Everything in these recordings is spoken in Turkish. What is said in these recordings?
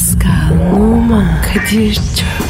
Pascal, Oman, Kadir çok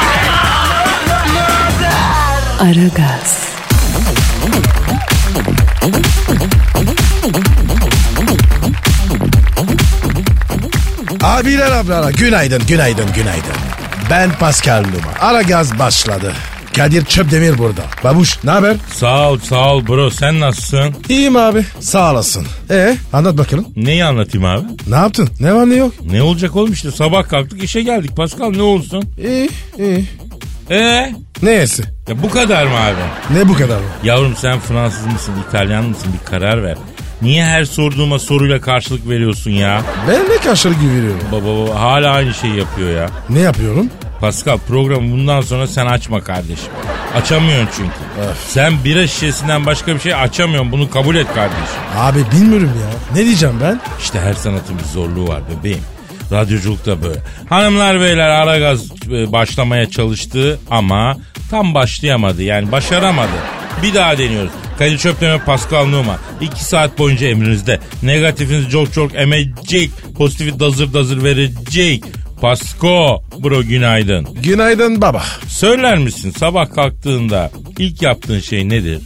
Aragaz, Abiler ablalar günaydın günaydın günaydın. Ben Pascal Numa. Ara gaz başladı. Kadir Çöpdemir burada. Babuş ne haber? Sağ ol sağ ol bro sen nasılsın? İyiyim abi. Sağ olasın. E anlat bakalım. Neyi anlatayım abi? Ne yaptın? Ne var ne yok? Ne olacak oğlum işte sabah kalktık işe geldik Pascal ne olsun? İyi iyi. Ee? Neyse. Ya bu kadar mı abi? Ne bu kadar mı? Yavrum sen Fransız mısın İtalyan mısın bir karar ver. Niye her sorduğuma soruyla karşılık veriyorsun ya? Ben ne karşılık veriyorum? Baba baba hala aynı şeyi yapıyor ya. Ne yapıyorum? Pascal programı bundan sonra sen açma kardeşim. Açamıyorsun çünkü. Sen bira şişesinden başka bir şey açamıyorsun. Bunu kabul et kardeşim. Abi bilmiyorum ya. Ne diyeceğim ben? İşte her sanatın bir zorluğu var bebeğim. Radyoculuk da böyle. Hanımlar beyler Aragaz e, başlamaya çalıştı ama tam başlayamadı. Yani başaramadı. Bir daha deniyoruz. Kadir Çöpten ve Pascal Numa. İki saat boyunca emrinizde. Negatifinizi çok çok emecek. Pozitifi dazır dazır verecek. Pasko bro günaydın. Günaydın baba. Söyler misin sabah kalktığında ilk yaptığın şey nedir?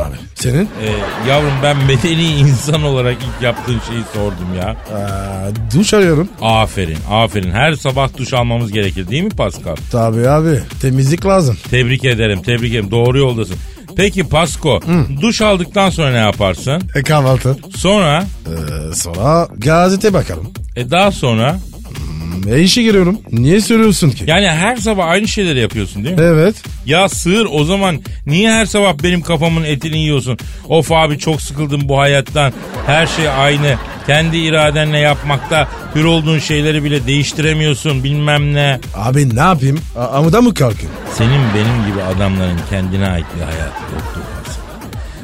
Abi senin? Ee, yavrum ben medeni insan olarak ilk yaptığın şeyi sordum ya. Aa, duş arıyorum. Aferin, aferin. Her sabah duş almamız gerekir değil mi Pascal? Tabii abi. Temizlik lazım. Tebrik ederim, tebrik ederim. Doğru yoldasın. Peki Pasko, duş aldıktan sonra ne yaparsın? E kahvaltı. Sonra, Ee, sonra gazete bakalım. e daha sonra? E işe giriyorum. Niye söylüyorsun ki? Yani her sabah aynı şeyleri yapıyorsun değil mi? Evet. Ya sığır o zaman niye her sabah benim kafamın etini yiyorsun? Of abi çok sıkıldım bu hayattan. Her şey aynı. Kendi iradenle yapmakta hür olduğun şeyleri bile değiştiremiyorsun bilmem ne. Abi ne yapayım? A- amuda mı kalkayım? Senin benim gibi adamların kendine ait bir hayatı yoktur.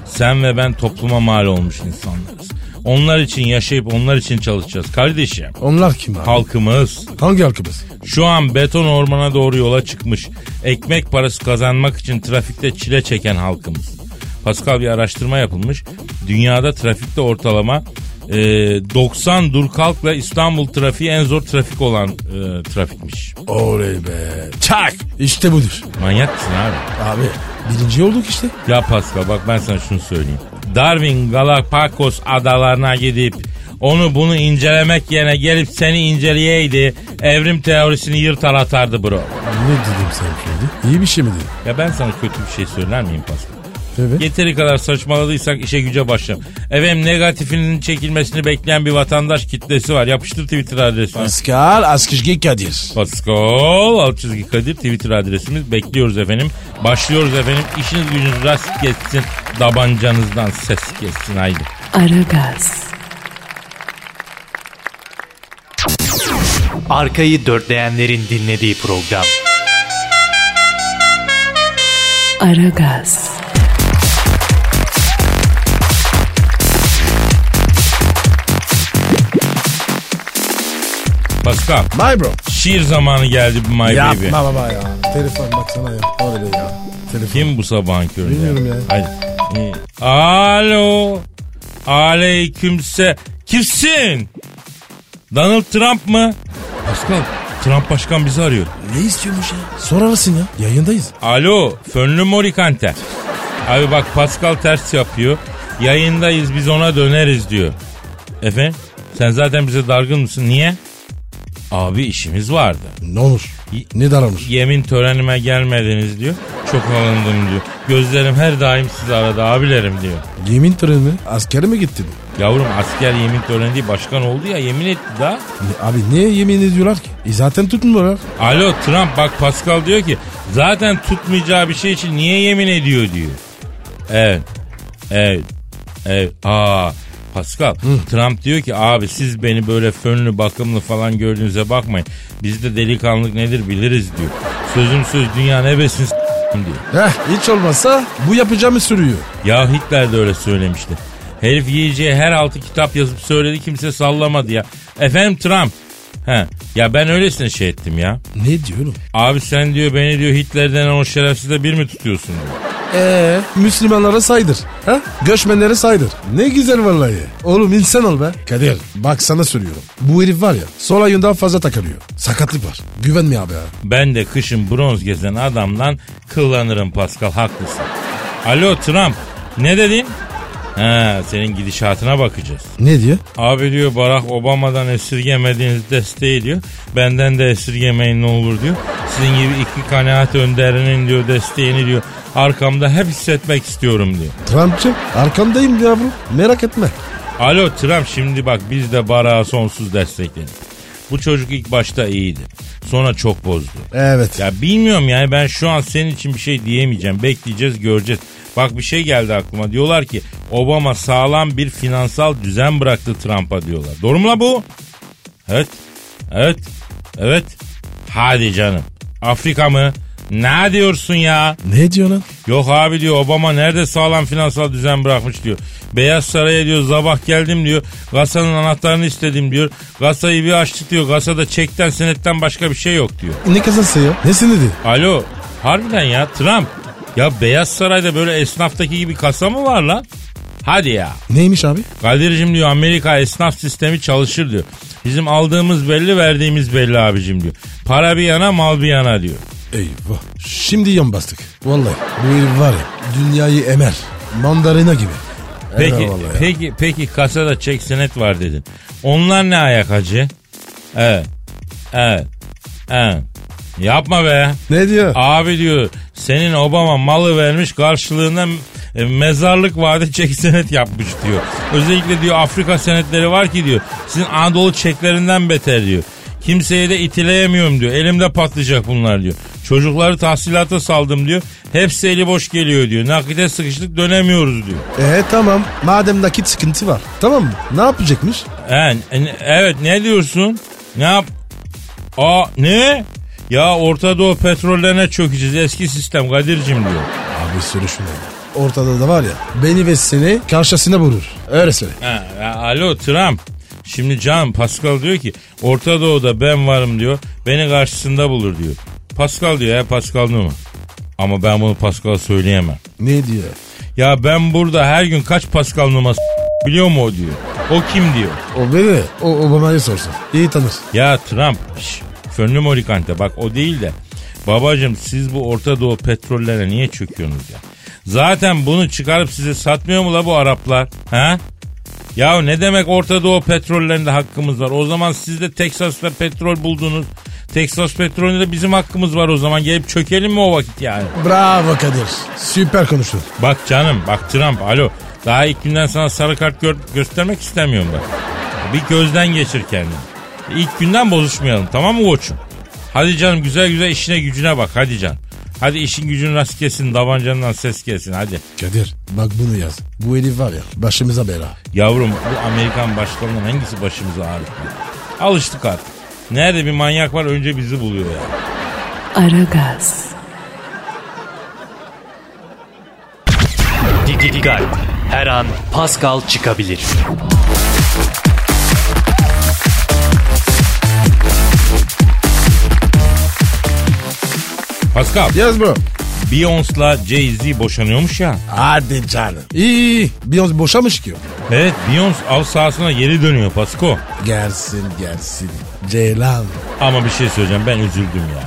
Sen ve ben topluma mal olmuş insanlarız. Onlar için yaşayıp onlar için çalışacağız kardeşim. Onlar kim abi? Halkımız Hangi halkımız? şu an beton ormana doğru yola çıkmış. Ekmek parası kazanmak için trafikte çile çeken halkımız. Pascal bir araştırma yapılmış. Dünyada trafikte ortalama e, 90 dur kalkla İstanbul trafiği en zor trafik olan e, trafikmiş. Oley be. Çak. İşte budur. Manyak mısın abi? Abi birinci olduk işte. Ya Pascal bak ben sana şunu söyleyeyim. Darwin Galapagos adalarına gidip onu bunu incelemek yerine gelip seni inceleyeydi evrim teorisini yırtar atardı bro. Ne dedim sen şimdi? İyi bir şey mi dedim? Ya ben sana kötü bir şey söyler miyim Pascal? Evet. Yeteri kadar saçmaladıysak işe güce başlayalım. Efendim negatifinin çekilmesini bekleyen bir vatandaş kitlesi var. Yapıştır Twitter adresini. Pascal Askışgi Kadir. Pascal alt çizgi Kadir Twitter adresimiz. Bekliyoruz efendim. Başlıyoruz efendim. İşiniz gücünüz rast geçsin. Dabancanızdan ses geçsin haydi. Aragaz, Arkayı dörtleyenlerin dinlediği program. Aragaz, Pascal My bro. şiir zamanı geldi my baby. Yapma baba ya. Telefon baksana ya. Öyle ya. Telefon. Kim bu sabahın köründe? Bilmiyorum ya. Haydi. Ee, Alo. Aleykümse. Kimsin? Donald Trump mı? Pascal, Trump başkan bizi arıyor. Ne istiyormuş ya? Sorarısın ya. Yayındayız. Alo, Fönlü Morikante. Abi bak Pascal ters yapıyor. Yayındayız biz ona döneriz diyor. Efendim? Sen zaten bize dargın mısın? Niye? Abi işimiz vardı. Ne olur? Ne daralmış? Yemin törenime gelmediniz diyor. Çok alındım diyor. Gözlerim her daim sizi aradı abilerim diyor. Yemin töreni mi? Askere mi gittin? Yavrum asker yemin töreni değil başkan oldu ya yemin etti daha. Ne- Abi niye yemin ediyorlar ki? E zaten tutmuyorlar. Alo Trump bak Pascal diyor ki zaten tutmayacağı bir şey için niye yemin ediyor diyor. Evet. Evet. Evet. Aa Pascal, Trump diyor ki abi siz beni böyle fönlü bakımlı falan gördüğünüze bakmayın. Bizde delikanlılık nedir biliriz diyor. Sözüm söz dünya ne besin s- diyor. Heh hiç olmazsa bu yapacağımı sürüyor. Ya Hitler de öyle söylemişti. Herif yiyeceği her altı kitap yazıp söyledi kimse sallamadı ya. Efendim Trump. He, ya ben öylesine şey ettim ya. Ne diyorum? Abi sen diyor beni diyor Hitler denen o şerefsizle bir mi tutuyorsun diyor. Eee Müslümanlara saydır. Ha? Göçmenlere saydır. Ne güzel vallahi. Oğlum insan ol be. Kadir bak sana söylüyorum. Bu herif var ya sol ayından fazla takılıyor. Sakatlık var. Güvenme abi ya. Ben de kışın bronz gezen adamdan kıllanırım Pascal haklısın. Alo Trump ne dedin? He senin gidişatına bakacağız. Ne diyor? Abi diyor Barack Obama'dan esirgemediğiniz desteği diyor. Benden de esirgemeyin ne olur diyor. Sizin gibi iki kanaat önderinin diyor desteğini diyor. Arkamda hep hissetmek istiyorum diyor. Trump'cım arkandayım yavrum. Merak etme. Alo Trump şimdi bak biz de Barack'ı sonsuz destekledik. Bu çocuk ilk başta iyiydi. Sonra çok bozdu. Evet. Ya bilmiyorum yani ben şu an senin için bir şey diyemeyeceğim. Bekleyeceğiz göreceğiz. Bak bir şey geldi aklıma. Diyorlar ki Obama sağlam bir finansal düzen bıraktı Trump'a diyorlar. Doğru mu la bu? Evet. Evet. Evet. Hadi canım. Afrika mı? Ne diyorsun ya? Ne diyor lan? Yok abi diyor Obama nerede sağlam finansal düzen bırakmış diyor. Beyaz Saray'a diyor sabah geldim diyor. Kasanın anahtarını istedim diyor. Kasayı bir açtık diyor. Kasada çekten senetten başka bir şey yok diyor. Ne kazası ya? Nesin dedi? Alo harbiden ya Trump. Ya Beyaz Saray'da böyle esnaftaki gibi kasa mı var lan? Hadi ya. Neymiş abi? Kadir'cim diyor Amerika esnaf sistemi çalışır diyor. Bizim aldığımız belli verdiğimiz belli abicim diyor. Para bir yana mal bir yana diyor. Eyvah. Şimdi yan bastık. Vallahi bu herif var ya dünyayı emer. Mandalina gibi. Peki, Eyvallah ya. peki, peki kasada çek senet var dedin. Onlar ne ayak hacı? Evet, evet, evet. Yapma be. Ne diyor? Abi diyor senin Obama malı vermiş karşılığında e, mezarlık vade çek senet yapmış diyor. Özellikle diyor Afrika senetleri var ki diyor sizin Anadolu çeklerinden beter diyor. Kimseye de itileyemiyorum diyor. Elimde patlayacak bunlar diyor. Çocukları tahsilata saldım diyor. Hepsi eli boş geliyor diyor. Nakite sıkıştık dönemiyoruz diyor. E tamam. Madem nakit sıkıntı var. Tamam mı? Ne yapacakmış? He, e, evet ne diyorsun? Ne yap? Aa ne? Ya Orta Doğu petrollerine çökeceğiz eski sistem Kadir'cim diyor. Abi söyle şunu. Ortada da var ya beni ve seni karşısına vurur. Öyle söyle. Ha, ya, alo Trump. Şimdi Can Pascal diyor ki Orta Doğu'da ben varım diyor. Beni karşısında bulur diyor. Pascal diyor ya Pascal mu? Ama ben bunu Pascal'a söyleyemem. Ne diyor? Ya ben burada her gün kaç Pascal numarası biliyor mu o diyor. O kim diyor. O beni o Obama'yı sorsun. İyi tanır. Ya Trump şş, fönlü morikante bak o değil de babacım siz bu Orta Doğu petrollere niye çöküyorsunuz ya? Zaten bunu çıkarıp size satmıyor mu la bu Araplar? Ha? Ya ne demek Orta Doğu petrollerinde hakkımız var? O zaman siz de Teksas'ta petrol buldunuz. Teksas petrolünde de bizim hakkımız var o zaman. Gelip çökelim mi o vakit yani? Bravo Kadir. Süper konuştun. Bak canım bak Trump alo. Daha ilk günden sana sarı kart gör- göstermek istemiyorum bak. Bir gözden geçir kendini. İlk günden bozuşmayalım tamam mı koçum? Hadi canım güzel güzel işine gücüne bak hadi can. Hadi işin gücün rast kesin davancandan ses gelsin hadi. Kadir bak bunu yaz. Bu herif var ya başımıza bela. Yavrum bu Amerikan başkanının hangisi başımıza ağrıtıyor? Alıştık artık. Nerede bir manyak var önce bizi buluyor ya. Aragaz, Dikkat. Her an Pascal çıkabilir. Pascal, Yaz bro. Beyoncé'la Jay-Z boşanıyormuş ya. Hadi canım. İyi iyi. Beyoncé boşamış ki. Evet Beyoncé av sahasına geri dönüyor Pasko. Gelsin gelsin. Ceylan. Ama bir şey söyleyeceğim ben üzüldüm ya.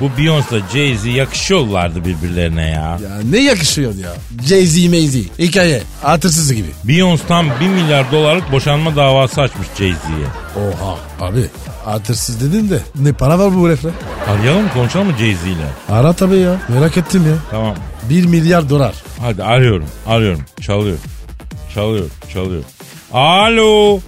Bu Beyoncé'la Jay-Z yakışıyorlardı birbirlerine ya. Ya ne yakışıyor ya. Jay-Z Meyzi. Hikaye. Hatırsız gibi. Beyoncé tam 1 milyar dolarlık boşanma davası açmış Jay-Z'ye. Oha abi. Hatırsız dedin de ne para var bu herifle? Arayalım konuşalım mı Jay-Z ile? Ara tabii ya. Merak ettim ya. Tamam. 1 milyar dolar. Hadi arıyorum arıyorum. Çalıyor. Çalıyor çalıyor. Alo.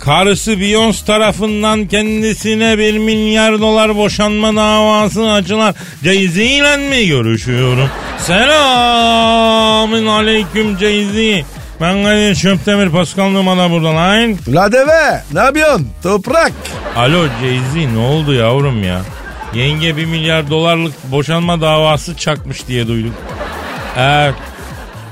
Karısı Beyoncé tarafından kendisine 1 milyar dolar boşanma davası açılan Jay-Z ile mi görüşüyorum? Selamün aleyküm Jay-Z. Ben Kadir Çöptemir Pascal Numa'da burada lan. La deve ne yapıyorsun? Toprak. Alo Jay-Z ne oldu yavrum ya? Yenge bir milyar dolarlık boşanma davası çakmış diye duyduk. Evet.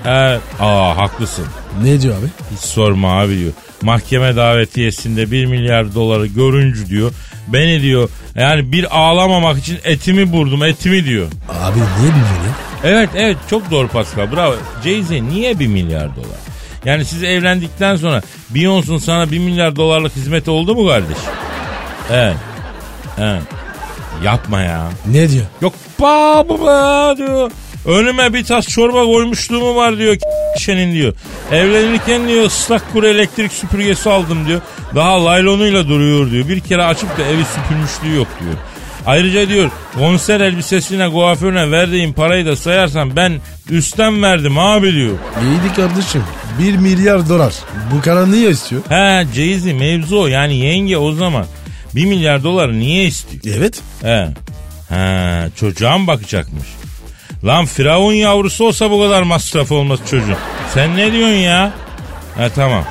Evet. Aa haklısın. Ne diyor abi? Hiç sorma abi diyor. Mahkeme davetiyesinde 1 milyar doları görüncü diyor. Beni diyor yani bir ağlamamak için etimi vurdum etimi diyor. Abi niye bildin ya? Evet evet çok doğru Pascal bravo. Jay-Z niye 1 milyar dolar? Yani siz evlendikten sonra Beyoncé'un sana 1 milyar dolarlık hizmeti oldu mu kardeş? Evet. Evet. Yapma ya. Ne diyor? Yok baba diyor. Önüme bir tas çorba koymuşluğum var diyor şenin diyor. Evlenirken diyor ıslak kuru elektrik süpürgesi aldım diyor. Daha laylonuyla duruyor diyor. Bir kere açıp da evi süpürmüşlüğü yok diyor. Ayrıca diyor konser elbisesine kuaförüne verdiğim parayı da sayarsan ben üstten verdim abi diyor. İyiydi kardeşim. 1 milyar dolar. Bu kadar niye istiyor? He Jay-Z mevzu o yani yenge o zaman 1 milyar dolar niye istiyor? Evet. He. He çocuğa mı bakacakmış? Lan firavun yavrusu olsa bu kadar masraf olmaz çocuğun. Sen ne diyorsun ya? Ha tamam.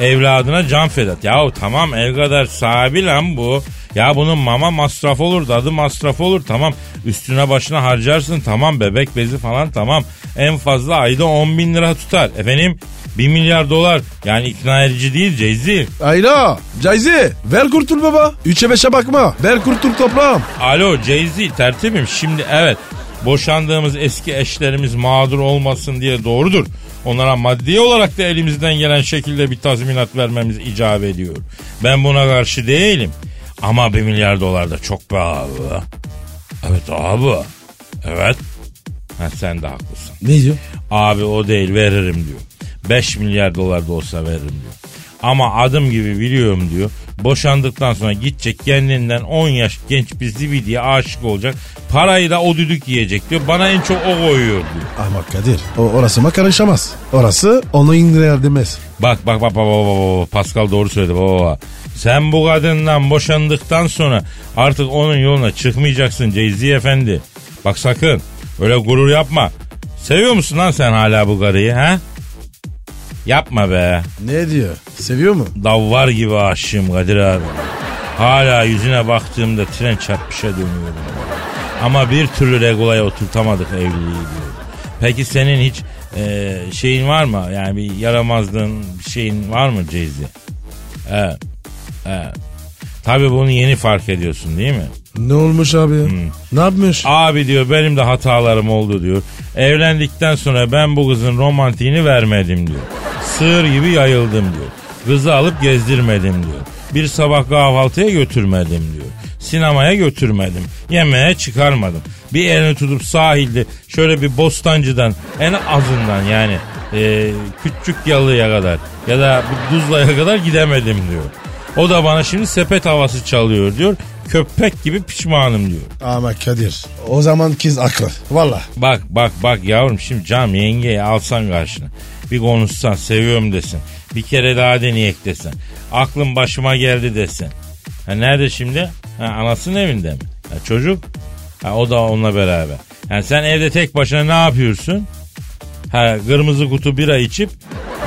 Evladına can fedat. Yahu tamam ev kadar sahibi lan bu. Ya bunun mama masraf olur, dadı masraf olur. Tamam üstüne başına harcarsın. Tamam bebek bezi falan tamam. En fazla ayda 10 bin lira tutar. Efendim 1 milyar dolar. Yani ikna edici değil Ceyzi. Ayla. Cayzi. Ver kurtul baba. Üçe beşe bakma. Ver kurtul toprağım. Alo Jay-Z tertibim şimdi evet boşandığımız eski eşlerimiz mağdur olmasın diye doğrudur. Onlara maddi olarak da elimizden gelen şekilde bir tazminat vermemiz icap ediyor. Ben buna karşı değilim. Ama bir milyar dolar da çok pahalı. Evet abi. Evet. Ha, sen de haklısın. Ne diyor? Abi o değil veririm diyor. 5 milyar dolar da olsa veririm diyor. Ama adım gibi biliyorum diyor. Boşandıktan sonra gidecek kendinden 10 yaş genç bir zibidiye aşık olacak. Parayı da o düdük yiyecek diyor. Bana en çok o koyuyor diyor. Ama Kadir o orasıma karışamaz. Orası onu indirer demez. Bak bak bak bak bak bak, bak Pascal doğru söyledi baba. Sen bu kadından boşandıktan sonra artık onun yoluna çıkmayacaksın Ceyzi Efendi. Bak sakın öyle gurur yapma. Seviyor musun lan sen hala bu karıyı ha? Yapma be. Ne diyor? Seviyor mu? Davvar gibi aşığım Kadir abi. Hala yüzüne baktığımda tren çarpışa dönüyorum. Ama bir türlü regulaya oturtamadık evliliği diyor. Peki senin hiç e, şeyin var mı? Yani bir yaramazlığın bir şeyin var mı Ceyzi? Evet. Evet. Tabii bunu yeni fark ediyorsun değil mi? Ne olmuş abi ya? Ne yapmış? Abi diyor benim de hatalarım oldu diyor. Evlendikten sonra ben bu kızın romantiğini vermedim diyor. Sığır gibi yayıldım diyor. Kızı alıp gezdirmedim diyor. Bir sabah kahvaltıya götürmedim diyor. Sinemaya götürmedim. Yemeğe çıkarmadım. Bir elini tutup sahilde şöyle bir bostancıdan en azından yani e, küçük yalıya kadar ya da bir Tuzla'ya kadar gidemedim diyor. O da bana şimdi sepet havası çalıyor diyor. Köpek gibi pişmanım diyor. Ama Kadir o zaman kız aklı. Valla. Bak bak bak yavrum şimdi cam yengeyi alsan karşına. Bir konuşsan seviyorum desen. Bir kere daha deneyek desen. Aklım başıma geldi desen. Ha nerede şimdi? Ha, anasının evinde mi? Ha, çocuk? Ha, o da onunla beraber. Yani sen evde tek başına ne yapıyorsun? Ha, kırmızı kutu bira içip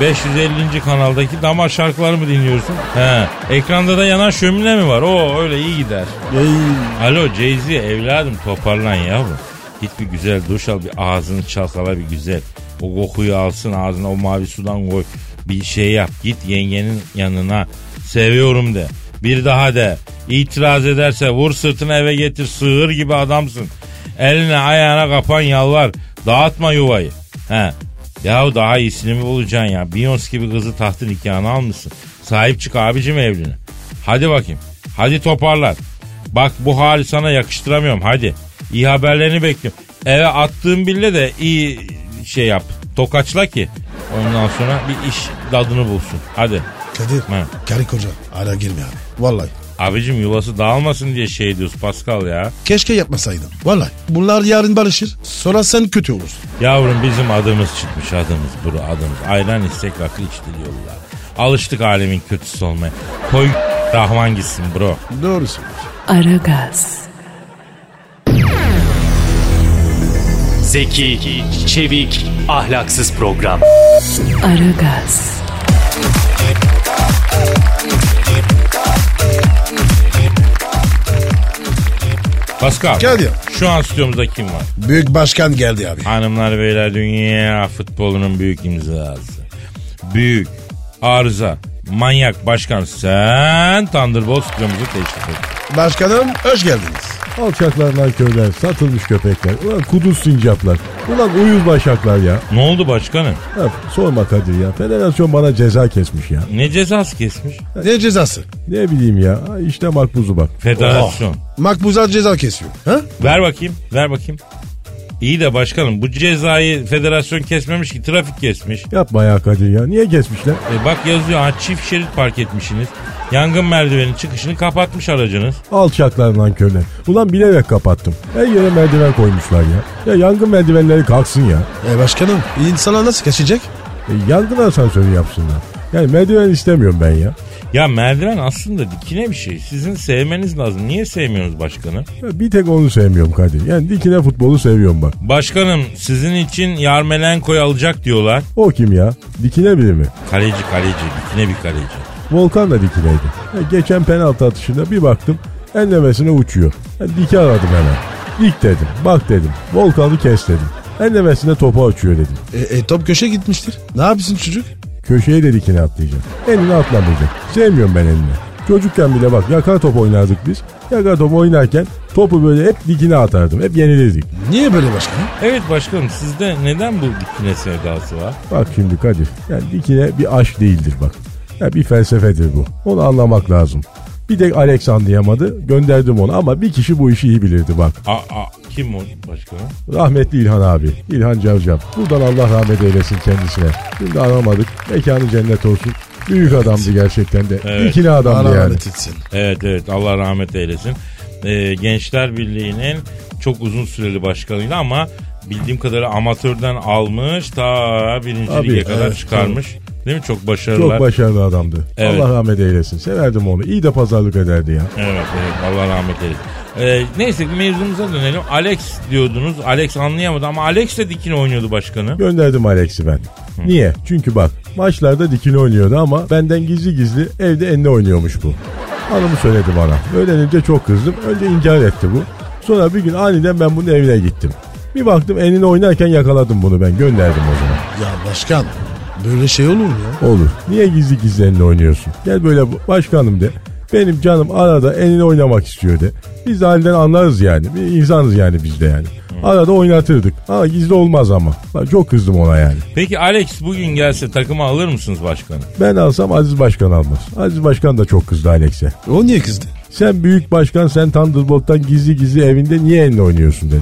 550. kanaldaki damar şarkıları mı dinliyorsun? Ha, ekranda da yanan şömine mi var? O öyle iyi gider. Ey, Alo Jay-Z evladım toparlan yavrum. Git bir güzel duş al bir ağzını çalkala bir güzel. O kokuyu alsın ağzına o mavi sudan koy. Bir şey yap git yengenin yanına. Seviyorum de. Bir daha de. İtiraz ederse vur sırtını eve getir sığır gibi adamsın. Eline ayağına kapan yalvar. Dağıtma yuvayı. He. Yahu daha iyisini mi bulacaksın ya? Beyoncé gibi kızı tahtın nikahını almışsın. Sahip çık abicim evline. Hadi bakayım. Hadi toparlan. Bak bu hali sana yakıştıramıyorum hadi. İyi haberlerini bekliyorum. Eve attığım bile de iyi şey yap. Tokaçla ki ondan sonra bir iş tadını bulsun. Hadi. Kadir Ha. karı koca hala girme abi. Vallahi. Abicim yuvası dağılmasın diye şey diyoruz Pascal ya. Keşke yapmasaydın. Vallahi. Bunlar yarın barışır. Sonra sen kötü olursun. Yavrum bizim adımız çıkmış adımız bro adımız. Ayran istek rakı içti diyorlar. Alıştık alemin kötüsü olmaya. Koy Rahman gitsin bro. Doğrusu. Aragaz. Zeki, çevik, ahlaksız program. Aragaz, Pascal. Kadir. Şu an stüdyomuzda kim var? Büyük başkan geldi abi. Hanımlar beyler dünya futbolunun büyük imzası. Büyük, arıza, manyak başkan sen Thunderbolt stüdyomuzu teşrif et. Başkanım hoş geldiniz. Alçaklar nankörler, satılmış köpekler, ulan kuduz sincaplar, ulan uyuz başaklar ya. Ne oldu başkanım? Ha, sorma Kadir ya, federasyon bana ceza kesmiş ya. Ne cezası kesmiş? Ne cezası? Ne bileyim ya, işte makbuzu bak. Federasyon. Makbuzat ceza kesiyor. Ha? Ver bakayım, ver bakayım. İyi de başkanım bu cezayı federasyon kesmemiş ki trafik kesmiş. Yapma ya Kadir ya, niye kesmişler? E bak yazıyor ha çift şerit park etmişsiniz. Yangın merdivenin çıkışını kapatmış aracınız. Alçaklar nankörler. Ulan bilerek kapattım. Her yere merdiven koymuşlar ya. Ya yangın merdivenleri kalksın ya. E başkanım insana nasıl kaçacak? E, yangın asansörü yapsınlar. Yani merdiven istemiyorum ben ya. Ya merdiven aslında dikine bir şey. Sizin sevmeniz lazım. Niye sevmiyorsunuz başkanı? ya. Bir tek onu sevmiyorum Kadir. Yani dikine futbolu seviyorum bak. Başkanım sizin için Yarmelenko'yu alacak diyorlar. O kim ya? Dikine biri mi? Kaleci kaleci dikine bir kaleci. Volkan da dikineydi. Ya geçen penaltı atışında bir baktım enlemesine uçuyor. Ya diki aradım hemen. Dik dedim. Bak dedim. Volkan'ı kes dedim. Enlemesine topu açıyor dedim. E, e, top köşe gitmiştir. Ne yapsın çocuk? Köşeye de dikine atlayacak. Eline atlamayacak. Sevmiyorum ben elini. Çocukken bile bak yaka top oynardık biz. Yaka top oynarken topu böyle hep dikine atardım. Hep yenilirdik. Niye böyle başkanım? Evet başkanım sizde neden bu dikine sevdası var? Bak şimdi Kadir. Yani dikine bir aşk değildir bak. Ya bir felsefedir bu. Onu anlamak lazım. Bir tek Alex anlayamadı. Gönderdim onu ama bir kişi bu işi iyi bilirdi bak. A, a, kim o başkanım? Rahmetli İlhan abi. İlhan Cavcav. Buradan Allah rahmet eylesin kendisine. Şimdi aramadık. Mekanı cennet olsun. Büyük adamdı gerçekten de. Evet. İkili adamdı Allah yani. rahmet etsin. Evet evet Allah rahmet eylesin. Ee, Gençler Birliği'nin çok uzun süreli başkanıydı ama bildiğim kadarıyla amatörden almış ta birinci Tabii, lige kadar evet, çıkarmış. Değil mi? Çok başarılar. Çok başarılı adamdı. Evet. Allah rahmet eylesin. Severdim onu. İyi de pazarlık ederdi ya. Evet evet Allah rahmet eylesin. Ee, neyse mevzumuza dönelim. Alex diyordunuz. Alex anlayamadı ama Alex de dikine oynuyordu başkanı. Gönderdim Alex'i ben. Niye? Çünkü bak maçlarda dikini oynuyordu ama benden gizli gizli evde enine oynuyormuş bu. Hanımı söyledi bana. Öğrenince çok kızdım. Önce inkar etti bu. Sonra bir gün aniden ben bunun evine gittim. Bir baktım enine oynarken yakaladım bunu ben gönderdim o zaman. Ya başkan böyle şey olur mu ya? Olur. Niye gizli gizli enine oynuyorsun? Gel böyle başkanım de. Benim canım arada enine oynamak istiyor de. Biz de halden anlarız yani. Bir insanız yani biz de yani. Arada oynatırdık. Ama gizli olmaz ama. Ben çok kızdım ona yani. Peki Alex bugün gelse takıma alır mısınız başkanı? Ben alsam Aziz Başkan almaz. Aziz Başkan da çok kızdı Alex'e. O niye kızdı? Sen büyük başkan sen Thunderbolt'tan gizli gizli evinde niye eline oynuyorsun dedi.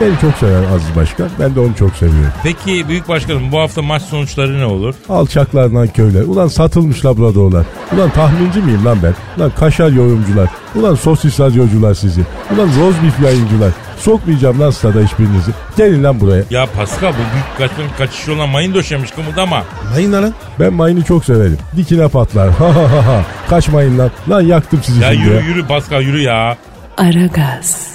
Beni çok sever Aziz Başkan. Ben de onu çok seviyorum. Peki büyük başkanım bu hafta maç sonuçları ne olur? Alçaklardan köyler. Ulan satılmış labradorlar. Ulan tahminci miyim lan ben? Ulan kaşar yorumcular. Ulan sosis radyocular sizi. Ulan rozbif yayıncılar. Sokmayacağım lan stada hiçbirinizi. Gelin lan buraya. Ya Pascal bu büyük kaçmanın kaçışı olan mayın döşemiş kımıldama. Mayın lan. Ben mayını çok severim. Dikine patlar. Ha ha ha ha. Kaçmayın lan. Lan yaktım sizi Ya şimdi yürü ya. yürü Pascal yürü ya. Aragaz,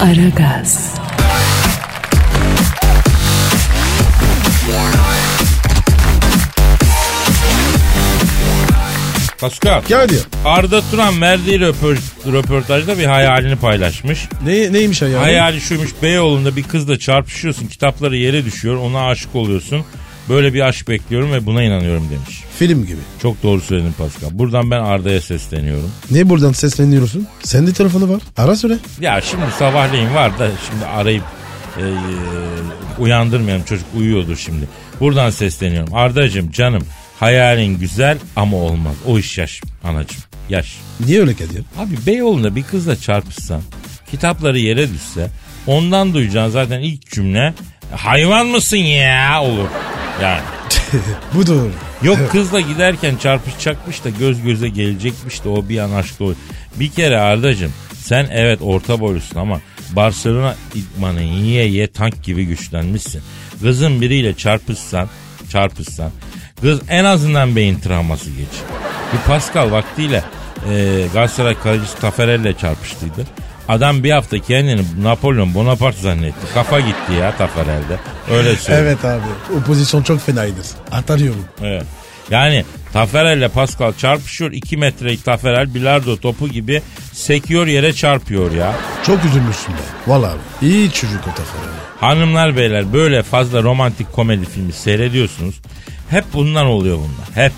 Aragaz, Pascal. Kadir. Arda Turan verdiği röpor- röportajda bir hayalini paylaşmış. Ne, neymiş hayali? Hayali şuymuş Beyoğlu'nda bir kızla çarpışıyorsun kitapları yere düşüyor ona aşık oluyorsun. Böyle bir aşk bekliyorum ve buna inanıyorum demiş. Film gibi. Çok doğru söyledin Pascal. Buradan ben Arda'ya sesleniyorum. Ne buradan sesleniyorsun? Sende telefonu var. Ara söyle. Ya şimdi sabahleyin var da şimdi arayıp e, e, uyandırmayalım çocuk uyuyordur şimdi. Buradan sesleniyorum. Arda'cığım canım hayalin güzel ama olmaz. O iş yaş anacığım yaş. Niye öyle Kadir? Abi Beyoğlu'nda bir kızla çarpışsan kitapları yere düşse ondan duyacağın zaten ilk cümle hayvan mısın ya olur. Yani Bu doğru. Yok kızla giderken çarpışacakmış da göz göze gelecekmiş de o bir an aşk doğru. Bir kere Ardacığım sen evet orta boylusun ama Barcelona idmanı yiye ye tank gibi güçlenmişsin. Kızın biriyle çarpışsan, çarpışsan kız en azından beyin travması geç. Bu Pascal vaktiyle e, Galatasaray kalecisi Taferel'le çarpıştıydı. Adam bir hafta kendini Napolyon Bonaparte zannetti. Kafa gitti ya Taferel'de. Öyle söyleyeyim. Evet abi. O pozisyon çok fenaydı. Atarıyorum. Evet. Yani Taferel ile Pascal çarpışıyor. 2 metrelik Taferel bilardo topu gibi sekiyor yere çarpıyor ya. Çok üzülmüşsün be. Vallahi abi. İyi çocuk o Taferel. Hanımlar beyler böyle fazla romantik komedi filmi seyrediyorsunuz. Hep bundan oluyor bunlar. Hep.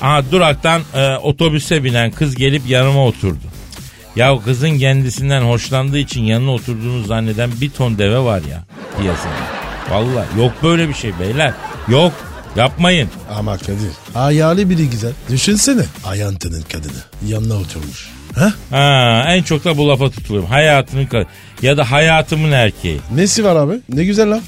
Aha duraktan e, otobüse binen kız gelip yanıma oturdu. Ya kızın kendisinden hoşlandığı için yanına oturduğunu zanneden bir ton deve var ya piyasada. Vallahi yok böyle bir şey beyler. Yok. Yapmayın. Ama Kadir. Hayali biri güzel. Düşünsene. Ayantının kadını. Yanına oturmuş. Ha? Ha, en çok da bu lafa tutuluyorum. Hayatının ka- ya da hayatımın erkeği. Nesi var abi? Ne güzel laf.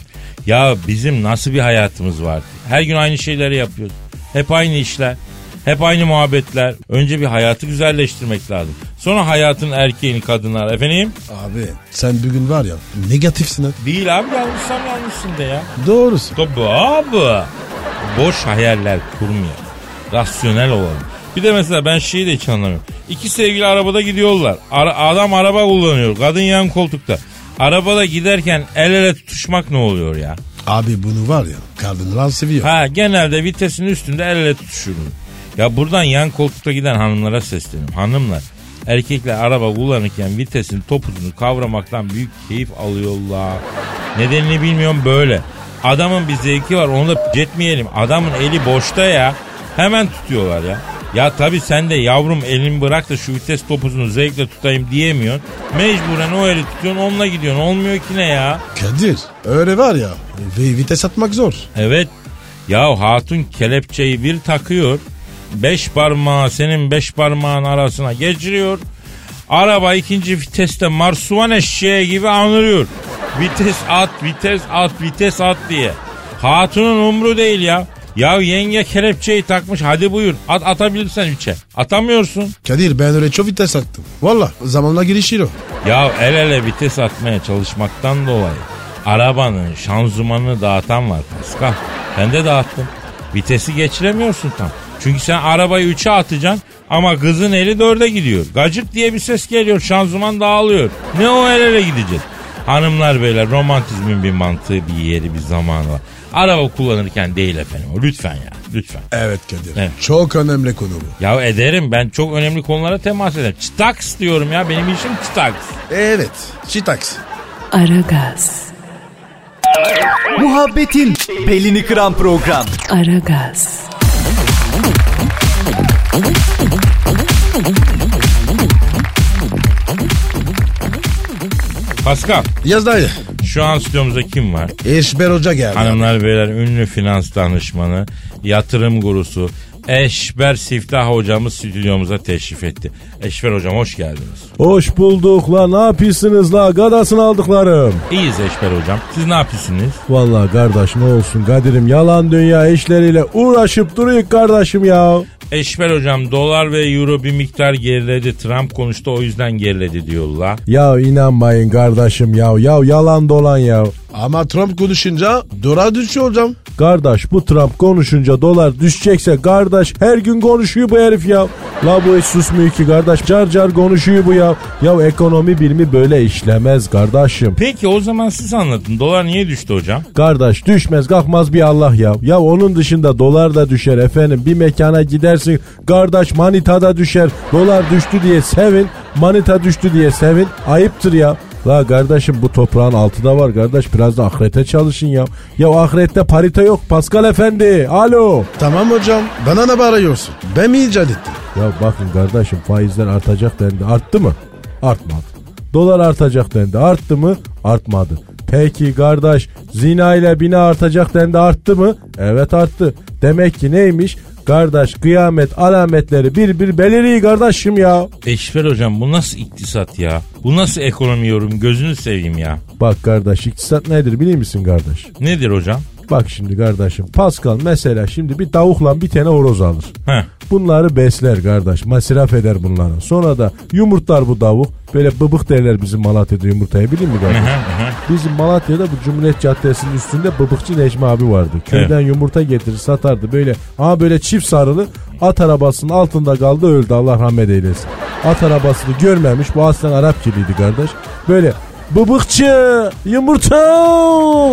Ya bizim nasıl bir hayatımız var? Her gün aynı şeyleri yapıyoruz. Hep aynı işler. Hep aynı muhabbetler. Önce bir hayatı güzelleştirmek lazım. Sonra hayatın erkeğini kadınlar. Efendim? Abi sen bugün var ya negatifsin ha. Değil abi yanlışsam yanlışsın de ya. Doğrusu. Tabii abi. Boş hayaller kurmayalım. Rasyonel olalım. Bir de mesela ben şeyi de hiç anlamıyorum. İki sevgili arabada gidiyorlar. Ara- adam araba kullanıyor. Kadın yan koltukta. Arabada giderken el ele tutuşmak ne oluyor ya? Abi bunu var ya kadınlar seviyor. Ha genelde vitesin üstünde el ele tutuşurum. Ya buradan yan koltukta giden hanımlara sesleniyorum. Hanımlar erkekler araba kullanırken vitesin topuzunu kavramaktan büyük keyif alıyorlar. Nedenini bilmiyorum böyle. Adamın bir zevki var onu da etmeyelim. Adamın eli boşta ya. Hemen tutuyorlar ya. Ya tabi sen de yavrum elini bırak da şu vites topuzunu zevkle tutayım diyemiyorsun. Mecburen o eli tutuyorsun onunla gidiyorsun. Olmuyor ki ne ya? Kadir öyle var ya vites atmak zor. Evet. Ya hatun kelepçeyi bir takıyor. Beş parmağı senin beş parmağın arasına geçiriyor. Araba ikinci viteste marsuvan eşeği gibi anırıyor. Vites at, vites at, vites at diye. Hatunun umru değil ya. Ya yenge kelepçeyi takmış hadi buyur at atabilirsen üçe. Atamıyorsun. Kadir ben öyle çok vites attım. Valla zamanla gelişir o. Ya el ele vites atmaya çalışmaktan dolayı arabanın şanzımanını dağıtan var Pascal. Ben de dağıttım. Vitesi geçiremiyorsun tam. Çünkü sen arabayı 3'e atacaksın ama kızın eli 4'e gidiyor. Gacık diye bir ses geliyor şanzıman dağılıyor. Ne o el ele gideceğiz? Hanımlar beyler romantizmin bir mantığı bir yeri bir zamanı var. Araba kullanırken değil efendim o lütfen ya lütfen. Evet Kadir. Evet. Çok önemli konu bu. Ya ederim ben çok önemli konulara temas ederim. Çıtaks diyorum ya benim işim çıtaks. Evet. Çitaks. Aragaz, Muhabbetin belini kıran program. Aragaz, Pascal Yaz dayı. Şu an stüdyomuzda kim var? Eşber Hoca geldi. Hanımlar beyler ünlü finans danışmanı, yatırım gurusu Eşber Siftah hocamız stüdyomuza teşrif etti. Eşber hocam hoş geldiniz. Hoş bulduk la ne yapıyorsunuz la gadasını aldıklarım. İyiyiz Eşber hocam. Siz ne yapıyorsunuz? Vallahi kardeş ne olsun Kadir'im yalan dünya işleriyle uğraşıp duruyor kardeşim ya. Eşber hocam dolar ve euro bir miktar geriledi. Trump konuştu o yüzden geriledi diyorlar. Ya inanmayın kardeşim ya ya yalan dolan ya. Ama Trump konuşunca dolar düşüyor hocam. Kardeş bu Trump konuşunca dolar düşecekse kardeş her gün konuşuyor bu herif ya. La bu hiç susmuyor ki kardeş car car konuşuyor bu ya. Ya ekonomi bilimi böyle işlemez kardeşim. Peki o zaman siz anlatın. Dolar niye düştü hocam? Kardeş düşmez kalkmaz bir Allah ya. Ya onun dışında dolar da düşer efendim. Bir mekana gidersin kardeş manita da düşer. Dolar düştü diye sevin. Manita düştü diye sevin. Ayıptır ya. La kardeşim bu toprağın altı da var kardeş biraz da ahirete çalışın ya. Ya ahirette parite yok Pascal efendi. Alo. Tamam hocam. Bana ne bağırıyorsun? Ben mi icat ettim? Ya bakın kardeşim faizler artacak dendi. Arttı mı? Artmadı. Dolar artacak dendi. Arttı mı? Artmadı. Peki kardeş zina ile bina artacak dendi. Arttı mı? Evet arttı. Demek ki neymiş? Kardeş kıyamet alametleri bir bir beliriyor kardeşim ya. Eşber hocam bu nasıl iktisat ya? Bu nasıl ekonomi yorum? Gözünü seveyim ya. Bak kardeş iktisat nedir biliyor musun kardeş? Nedir hocam? Bak şimdi kardeşim Pascal mesela şimdi bir tavukla bir tane horoz alır. Heh. Bunları besler kardeş masraf eder bunları. Sonra da yumurtlar bu tavuk Böyle bıbık derler bizim Malatya'da yumurtaya biliyor musun kardeş? Bizim Malatya'da bu Cumhuriyet Caddesi'nin üstünde bıbıkçı Necmi abi vardı. Köyden yumurta getirir satardı böyle. Ama böyle çift sarılı at arabasının altında kaldı öldü Allah rahmet eylesin. At arabasını görmemiş bu aslen Arap gibiydi kardeş. Böyle bıbıkçı yumurta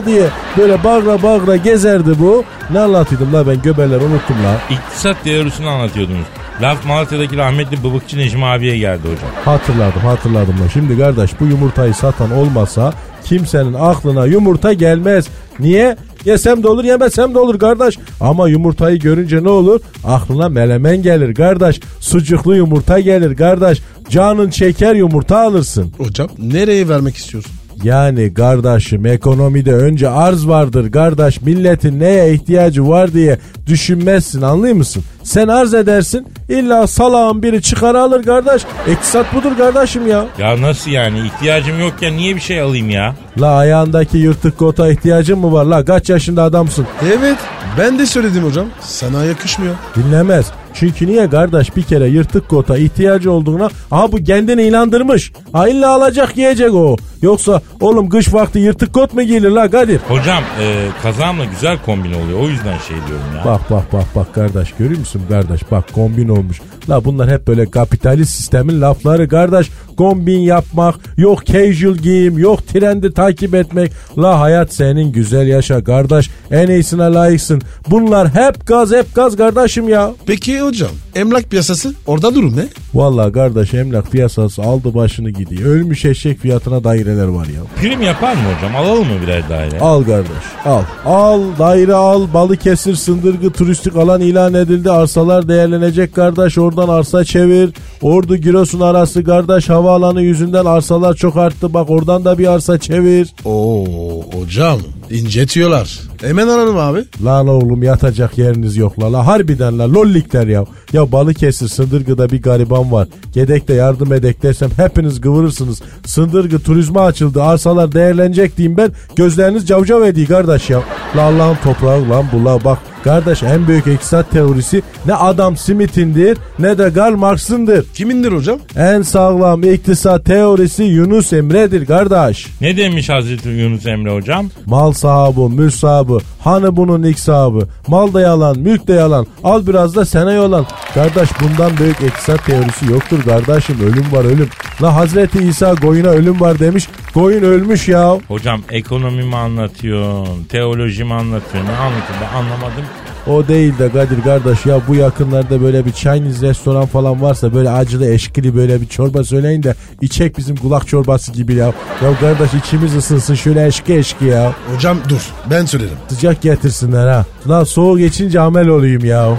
diye böyle bağıra bağıra gezerdi bu. Ne anlatıyordum la ben göberler unuttum la. İktisat teorisini anlatıyordunuz. Laf Malatya'daki rahmetli Bıbıkçı Necmi abiye geldi hocam. Hatırladım hatırladım da. Şimdi kardeş bu yumurtayı satan olmasa kimsenin aklına yumurta gelmez. Niye? Yesem de olur yemesem de olur kardeş. Ama yumurtayı görünce ne olur? Aklına melemen gelir kardeş. Sucuklu yumurta gelir kardeş. Canın çeker yumurta alırsın. Hocam nereye vermek istiyorsun? Yani kardeşim ekonomide önce arz vardır kardeş milletin neye ihtiyacı var diye düşünmezsin anlıyor musun? Sen arz edersin illa salağın biri çıkar alır kardeş. İktisat budur kardeşim ya. Ya nasıl yani ihtiyacım yokken niye bir şey alayım ya? La ayağındaki yırtık kota ihtiyacın mı var la kaç yaşında adamsın? Evet ben de söyledim hocam. Sana yakışmıyor. Dinlemez. Çünkü niye kardeş bir kere yırtık kota ihtiyacı olduğuna aha bu kendini inandırmış. Ha illa alacak yiyecek o. Yoksa oğlum kış vakti yırtık kot mu giyilir la Kadir? Hocam e, kazamla güzel kombin oluyor o yüzden şey diyorum ya. Bak bak bak bak kardeş görüyor musun kardeş bak kombin olmuş. La bunlar hep böyle kapitalist sistemin lafları kardeş. Kombin yapmak, yok casual giyim, yok trendi takip etmek. La hayat senin güzel yaşa kardeş. En iyisine layıksın. Bunlar hep gaz hep gaz kardeşim ya. Peki hocam emlak piyasası orada durum ne? Vallahi kardeş emlak piyasası aldı başını gidiyor. Ölmüş eşek fiyatına daireler var ya. Prim yapar mı hocam alalım mı birer daire? Al kardeş al. Al daire al Balıkesir sındırgı turistik alan ilan edildi. Arsalar değerlenecek kardeş oradan arsa çevir. Ordu Giresun arası kardeş havaalanı yüzünden arsalar çok arttı. Bak oradan da bir arsa çevir. Oo hocam incetiyorlar. Hemen alalım abi. Lan oğlum yatacak yeriniz yok la. la harbiden la lollikler ya. Ya Balıkesir Sındırgı'da bir gariban var. Gedek'te yardım edek desem hepiniz kıvırırsınız. Sındırgı turizme açıldı. Arsalar değerlenecek diyeyim ben. Gözleriniz cavcav ediyor kardeş ya. La Allah'ın toprağı lan bu la bak. Kardeş en büyük iktisat teorisi ne Adam Smith'indir ne de Karl Marx'ındır. Kimindir hocam? En sağlam iktisat teorisi Yunus Emre'dir kardeş. Ne demiş Hazreti Yunus Emre hocam? Mal sahibi, mülk sahibi, hani bunun ilk sahibi. Mal da yalan, mülk de yalan. Al biraz da sana yalan. Kardeş bundan büyük iktisat teorisi yoktur kardeşim. Ölüm var ölüm. La Hazreti İsa koyuna ölüm var demiş. Koyun ölmüş ya. Hocam ekonomi mi anlatıyorsun? Teoloji anlatıyorsun? Ne anlatıyorsun? Ben anlamadım. O değil de Kadir kardeş ya bu yakınlarda böyle bir Chinese restoran falan varsa böyle acılı eşkili böyle bir çorba söyleyin de içek bizim kulak çorbası gibi ya. Ya kardeş içimiz ısınsın şöyle eşki eşki ya. Hocam dur ben söylerim. Sıcak getirsinler ha. La soğuk geçince amel olayım ya.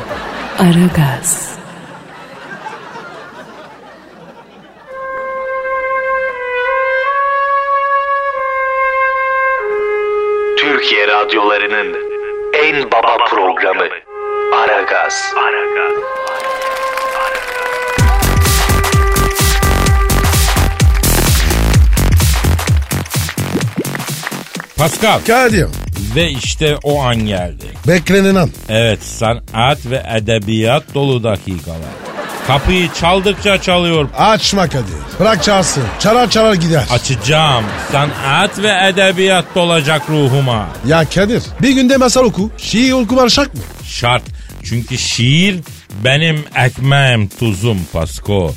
Aragaz, Pascal Kadir ve işte o an geldi. beklenen an. Evet sanat ve edebiyat dolu dakikalar. Kapıyı çaldıkça çalıyor. Açma Kadir. Bırak çağırsın. Çalar çalar gider. Açacağım. Sanat ve edebiyat dolacak ruhuma. Ya Kadir bir günde masal oku. Şiir okuman şart mı? Şart. Çünkü şiir benim ekmeğim tuzum Pasko.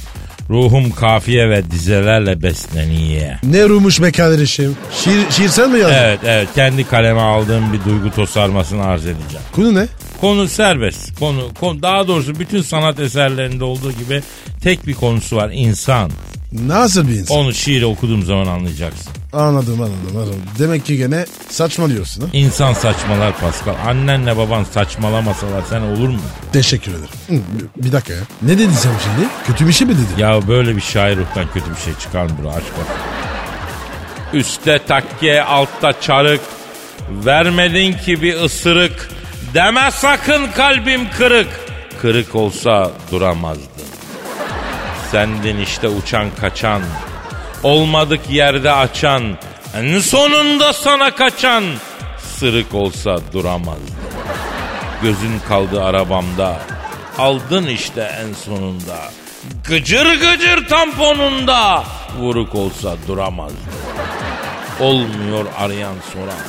Ruhum kafiye ve dizelerle besleniyor. Ne rumuş be kardeşim. Şiir, şiir sen mi yazdın? Evet evet kendi kaleme aldığım bir duygu tosarmasını arz edeceğim. Konu ne? Konu serbest. Konu, konu daha doğrusu bütün sanat eserlerinde olduğu gibi tek bir konusu var insan. Nasıl bir insan? Onu şiiri okuduğum zaman anlayacaksın. Anladım anladım anladım. Demek ki gene saçmalıyorsun ha? İnsan saçmalar Pascal. Annenle baban saçmalamasalar sen olur mu? Teşekkür ederim. Bir- dakika ya. Ne dedin sen şimdi? Kötü bir şey mi dedin? Ya böyle bir şair ruhtan kötü bir şey çıkar mı bro aşk olsun. Üste takke altta çarık Vermedin ki bir ısırık Deme sakın kalbim kırık Kırık olsa duramazdın Sendin işte uçan kaçan Olmadık yerde açan En sonunda sana kaçan Sırık olsa duramazdın Gözün kaldı arabamda Aldın işte en sonunda Gıcır gıcır tamponunda vuruk olsa duramazdı. Olmuyor arayan soran.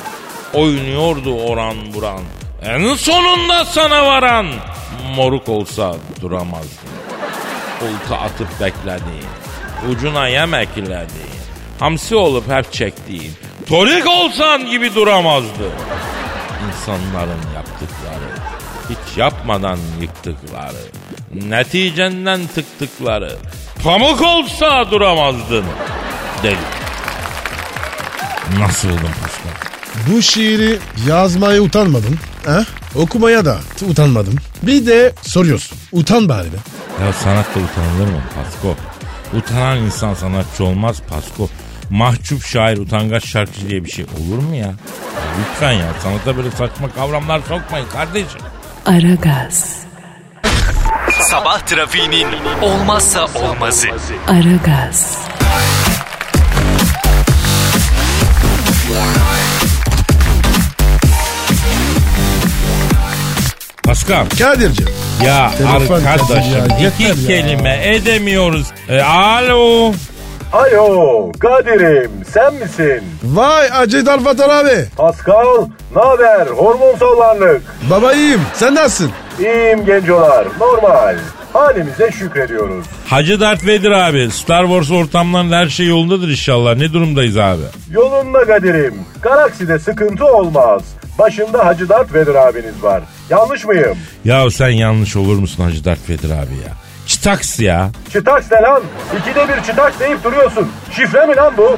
Oynuyordu oran buran. En sonunda sana varan. Moruk olsa duramazdı. Olta atıp beklediğin. Ucuna yem eklediğin. Hamsi olup hep çektiğin. Torik olsan gibi duramazdı. İnsanların yaptıkları. Hiç yapmadan yıktıkları. Neticenden tıktıkları. Pamuk olsa duramazdın. Deli. Nasıl buldun Pascal? Bu şiiri yazmaya utanmadın. Ha? Okumaya da utanmadım. Bir de soruyorsun. Utan bari be. Ya sanatta utanılır mı Pasko? Utanan insan sanatçı olmaz Pasko. Mahcup şair utangaç şarkıcı diye bir şey olur mu ya? ya lütfen ya sanata böyle saçma kavramlar sokmayın kardeşim. Aragaz, Sabah trafiğinin olmazsa olmazı. Aragaz, Pascal Kadir'cim. Ya Telefon arkadaşım ya, iki ya. kelime edemiyoruz. E, alo. Alo Kadir'im sen misin? Vay Acı Dalfatan abi. Pascal ne haber hormon sallanlık. Baba iyiyim. Sen nasılsın? İyiyim gencolar normal. Halimize şükrediyoruz. Hacı Darth Vader abi Star Wars ortamlarında her şey yolundadır inşallah. Ne durumdayız abi? Yolunda Kadir'im. Galakside sıkıntı olmaz. Başında Hacı Dert Vedir abiniz var. Yanlış mıyım? Ya sen yanlış olur musun Hacı Darth Vader abi ya? Çıtaks ya. Çıtaks ne lan? İkide bir çıtaks deyip duruyorsun. Şifre mi lan bu?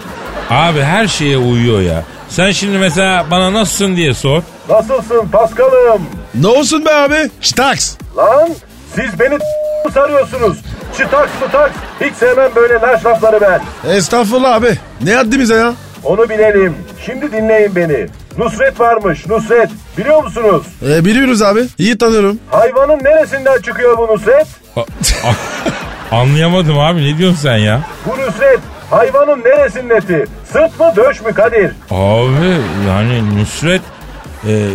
Abi her şeye uyuyor ya. Sen şimdi mesela bana nasılsın diye sor. Nasılsın Paskal'ım? Ne olsun be abi? Çıtaks. Lan siz beni sarıyorsunuz. Çıtaks mıtaks. Hiç sevmem böyle laş lafları ben. Estağfurullah abi. Ne haddimize ya? Onu bilelim. Şimdi dinleyin beni. Nusret varmış Nusret. Biliyor musunuz? E, biliyoruz abi. İyi tanıyorum. Hayvanın neresinden çıkıyor bu Nusret? Anlayamadım abi ne diyorsun sen ya? Bu Nusret hayvanın neresinin eti? Sırt mı döş mü Kadir? Abi yani Nusret e,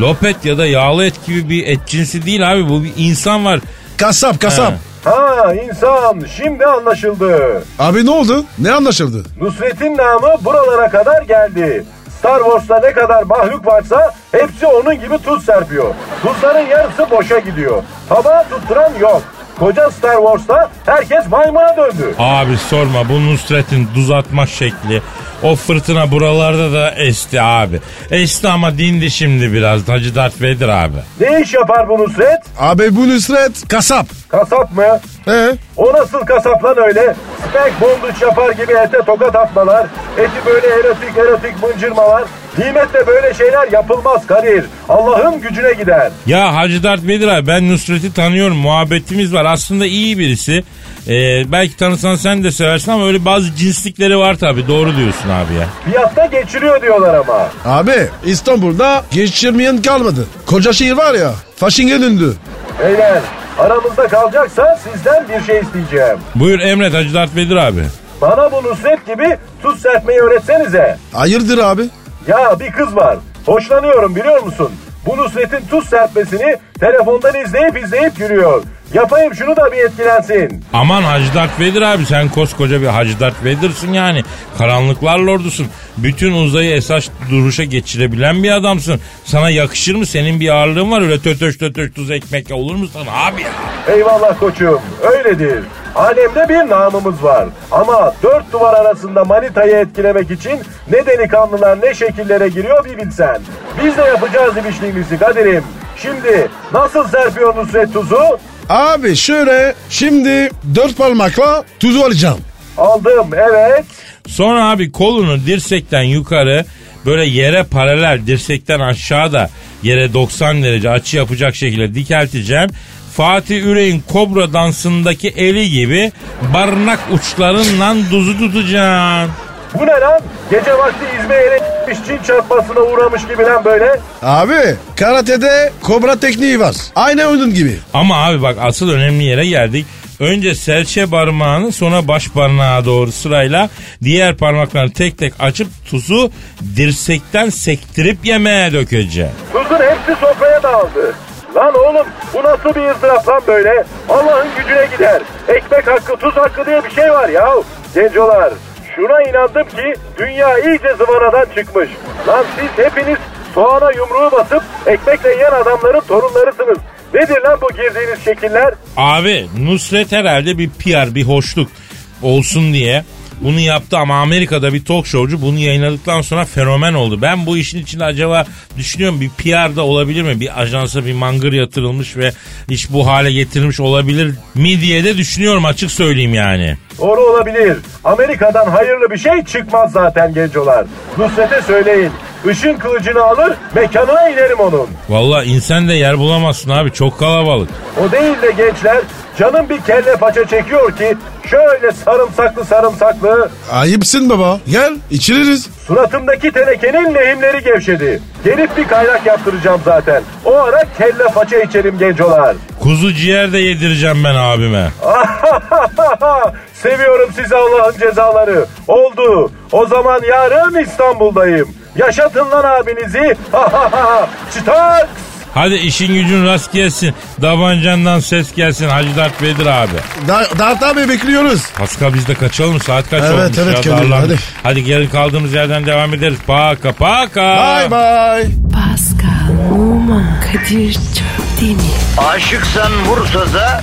lopet ya da yağlı et gibi bir et cinsi değil abi. Bu bir insan var. Kasap kasap. Ha. Ha insan şimdi anlaşıldı. Abi ne oldu? Ne anlaşıldı? Nusret'in namı buralara kadar geldi. Star Wars'ta ne kadar mahluk varsa hepsi onun gibi tuz serpiyor. Tuzların yarısı boşa gidiyor. Tabağa tutturan yok. Koca Star Wars'ta herkes maymuna döndü. Abi sorma bu Nusret'in duz atma şekli o fırtına buralarda da esti abi. Esti ama dindi şimdi biraz Hacı Darth Vader abi. Ne iş yapar bu Nusret? Abi bu Nusret kasap. Kasap mı? He? O nasıl kasap lan öyle? Spank bonduç yapar gibi ete tokat atmalar, eti böyle erotik erotik mıncırmalar. Nimetle böyle şeyler yapılmaz Kadir. Allah'ın gücüne gider. Ya Hacı Dert Vedir abi ben Nusret'i tanıyorum muhabbetimiz var aslında iyi birisi. Ee, belki tanısan sen de seversin ama öyle bazı cinslikleri var tabi doğru diyorsun abi ya. Fiyatta geçiriyor diyorlar ama. Abi İstanbul'da geçirmeyen kalmadı. Koca şehir var ya. Faşinge döndü. Beyler aramızda kalacaksa sizden bir şey isteyeceğim. Buyur emret Hacı Dert Vedir abi. Bana bu Nusret gibi tuz serpmeyi öğretsenize. Hayırdır abi? Ya bir kız var. Hoşlanıyorum biliyor musun? Bu Nusret'in tuz serpmesini telefondan izleyip izleyip gülüyor. Yapayım şunu da bir etkilensin. Aman Hacı Dert Vedir abi sen koskoca bir Hacı Dert Vedir'sin yani. Karanlıklar lordusun. Bütün uzayı esas duruşa geçirebilen bir adamsın. Sana yakışır mı? Senin bir ağırlığın var öyle tötöş tötöş tuz ekmek olur mu sana abi ya? Eyvallah koçum öyledir. Alemde bir namımız var. Ama dört duvar arasında manitayı etkilemek için ne delikanlılar ne şekillere giriyor bir bilsen. Biz de yapacağız ibişliğimizi Kadir'im. Şimdi nasıl serpiyor Nusret tuzu? Abi şöyle şimdi dört parmakla tuzu alacağım. Aldım evet. Sonra abi kolunu dirsekten yukarı böyle yere paralel dirsekten aşağı da yere 90 derece açı yapacak şekilde dikelteceğim. Fatih Üreyin kobra dansındaki eli gibi barınak uçlarınla duzu tutacaksın. Bu ne lan? Gece vakti İzmir'e Çin çarpmasına uğramış gibi lan böyle. Abi karatede kobra tekniği var. Aynı onun gibi. Ama abi bak asıl önemli yere geldik. Önce serçe parmağını sonra baş parmağa doğru sırayla diğer parmaklarını tek tek açıp tuzu dirsekten sektirip yemeğe dökeceksin. Tuzun hepsi sofraya dağıldı. Lan oğlum bu nasıl bir ızdırap lan böyle? Allah'ın gücüne gider. Ekmek hakkı tuz hakkı diye bir şey var ya. Gencolar şuna inandım ki dünya iyice zıvanadan çıkmış. Lan siz hepiniz soğana yumruğu basıp ekmekle yiyen adamların torunlarısınız. Nedir lan bu girdiğiniz şekiller? Abi Nusret herhalde bir PR bir hoşluk olsun diye bunu yaptı ama Amerika'da bir talk showcu bunu yayınladıktan sonra fenomen oldu. Ben bu işin içinde acaba düşünüyorum bir PR'da olabilir mi? Bir ajansa bir mangır yatırılmış ve iş bu hale getirilmiş olabilir mi diye de düşünüyorum açık söyleyeyim yani. Doğru olabilir. Amerika'dan hayırlı bir şey çıkmaz zaten gencolar. Nusret'e söyleyin. Işın kılıcını alır mekanına inerim onun. Valla insan da yer bulamazsın abi çok kalabalık. O değil de gençler canım bir kelle paça çekiyor ki şöyle sarımsaklı sarımsaklı Ayıpsın baba. Gel içiririz. suratımdaki tenekenin lehimleri gevşedi. Gelip bir kaynak yaptıracağım zaten. O ara kelle paça içerim gencolar. Kuzu ciğer de yedireceğim ben abime. Seviyorum sizi Allah'ın cezaları. Oldu. O zaman yarın İstanbul'dayım. Yaşatın lan abinizi. Çıtaks. Hadi işin gücün rast gelsin. Davancandan ses gelsin Hacı Dert Vedir abi. Da Dert abi bekliyoruz. Pascal biz de kaçalım saat kaç Evet, olmuş evet, ya, darlandık. hadi. Hadi gelin kaldığımız yerden devam ederiz. Paka paka. Bye bye. Pascal, Oman, Kadir çok değil mi? Aşıksan vursa da,